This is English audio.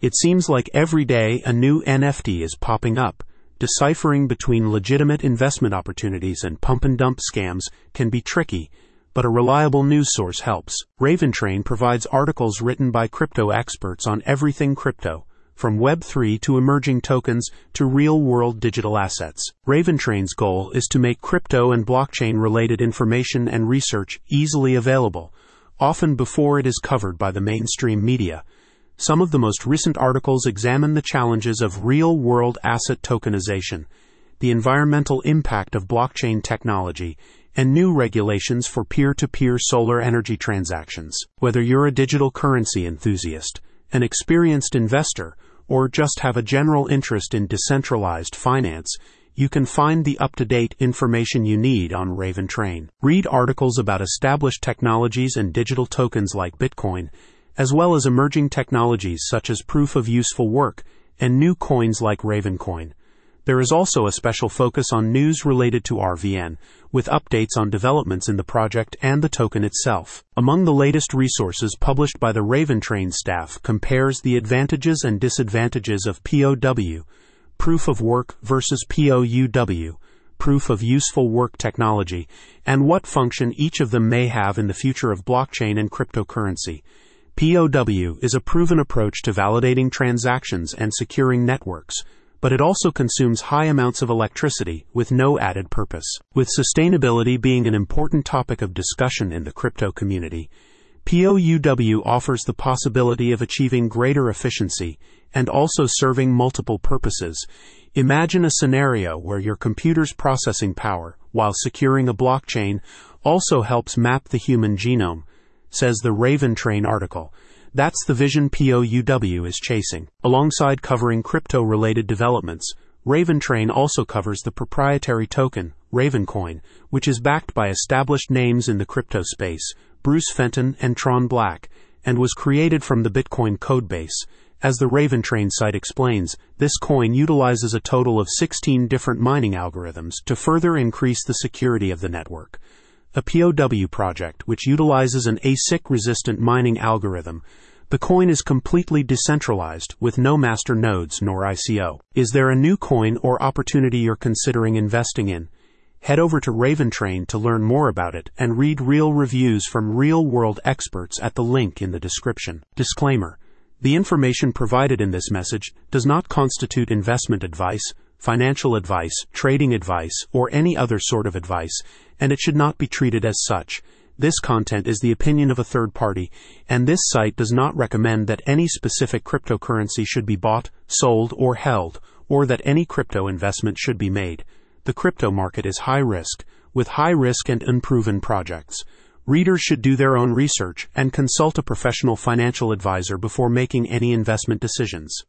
It seems like every day a new NFT is popping up. Deciphering between legitimate investment opportunities and pump and dump scams can be tricky, but a reliable news source helps. RavenTrain provides articles written by crypto experts on everything crypto, from Web3 to emerging tokens to real world digital assets. RavenTrain's goal is to make crypto and blockchain related information and research easily available, often before it is covered by the mainstream media. Some of the most recent articles examine the challenges of real world asset tokenization, the environmental impact of blockchain technology, and new regulations for peer to peer solar energy transactions. Whether you're a digital currency enthusiast, an experienced investor, or just have a general interest in decentralized finance, you can find the up to date information you need on RavenTrain. Read articles about established technologies and digital tokens like Bitcoin, as well as emerging technologies such as proof of useful work and new coins like Ravencoin. There is also a special focus on news related to RVN, with updates on developments in the project and the token itself. Among the latest resources published by the RavenTrain staff compares the advantages and disadvantages of POW, proof of work versus POUW, proof of useful work technology, and what function each of them may have in the future of blockchain and cryptocurrency. POW is a proven approach to validating transactions and securing networks but it also consumes high amounts of electricity with no added purpose. With sustainability being an important topic of discussion in the crypto community, POUW offers the possibility of achieving greater efficiency and also serving multiple purposes. Imagine a scenario where your computer's processing power, while securing a blockchain, also helps map the human genome, says the RavenTrain article. That's the vision POUW is chasing. Alongside covering crypto related developments, RavenTrain also covers the proprietary token, Ravencoin, which is backed by established names in the crypto space, Bruce Fenton and Tron Black, and was created from the Bitcoin codebase. As the RavenTrain site explains, this coin utilizes a total of 16 different mining algorithms to further increase the security of the network a POW project which utilizes an ASIC resistant mining algorithm. The coin is completely decentralized with no master nodes nor ICO. Is there a new coin or opportunity you're considering investing in? Head over to RavenTrain to learn more about it and read real reviews from real world experts at the link in the description. Disclaimer The information provided in this message does not constitute investment advice financial advice, trading advice, or any other sort of advice, and it should not be treated as such. This content is the opinion of a third party, and this site does not recommend that any specific cryptocurrency should be bought, sold, or held, or that any crypto investment should be made. The crypto market is high risk, with high risk and unproven projects. Readers should do their own research and consult a professional financial advisor before making any investment decisions.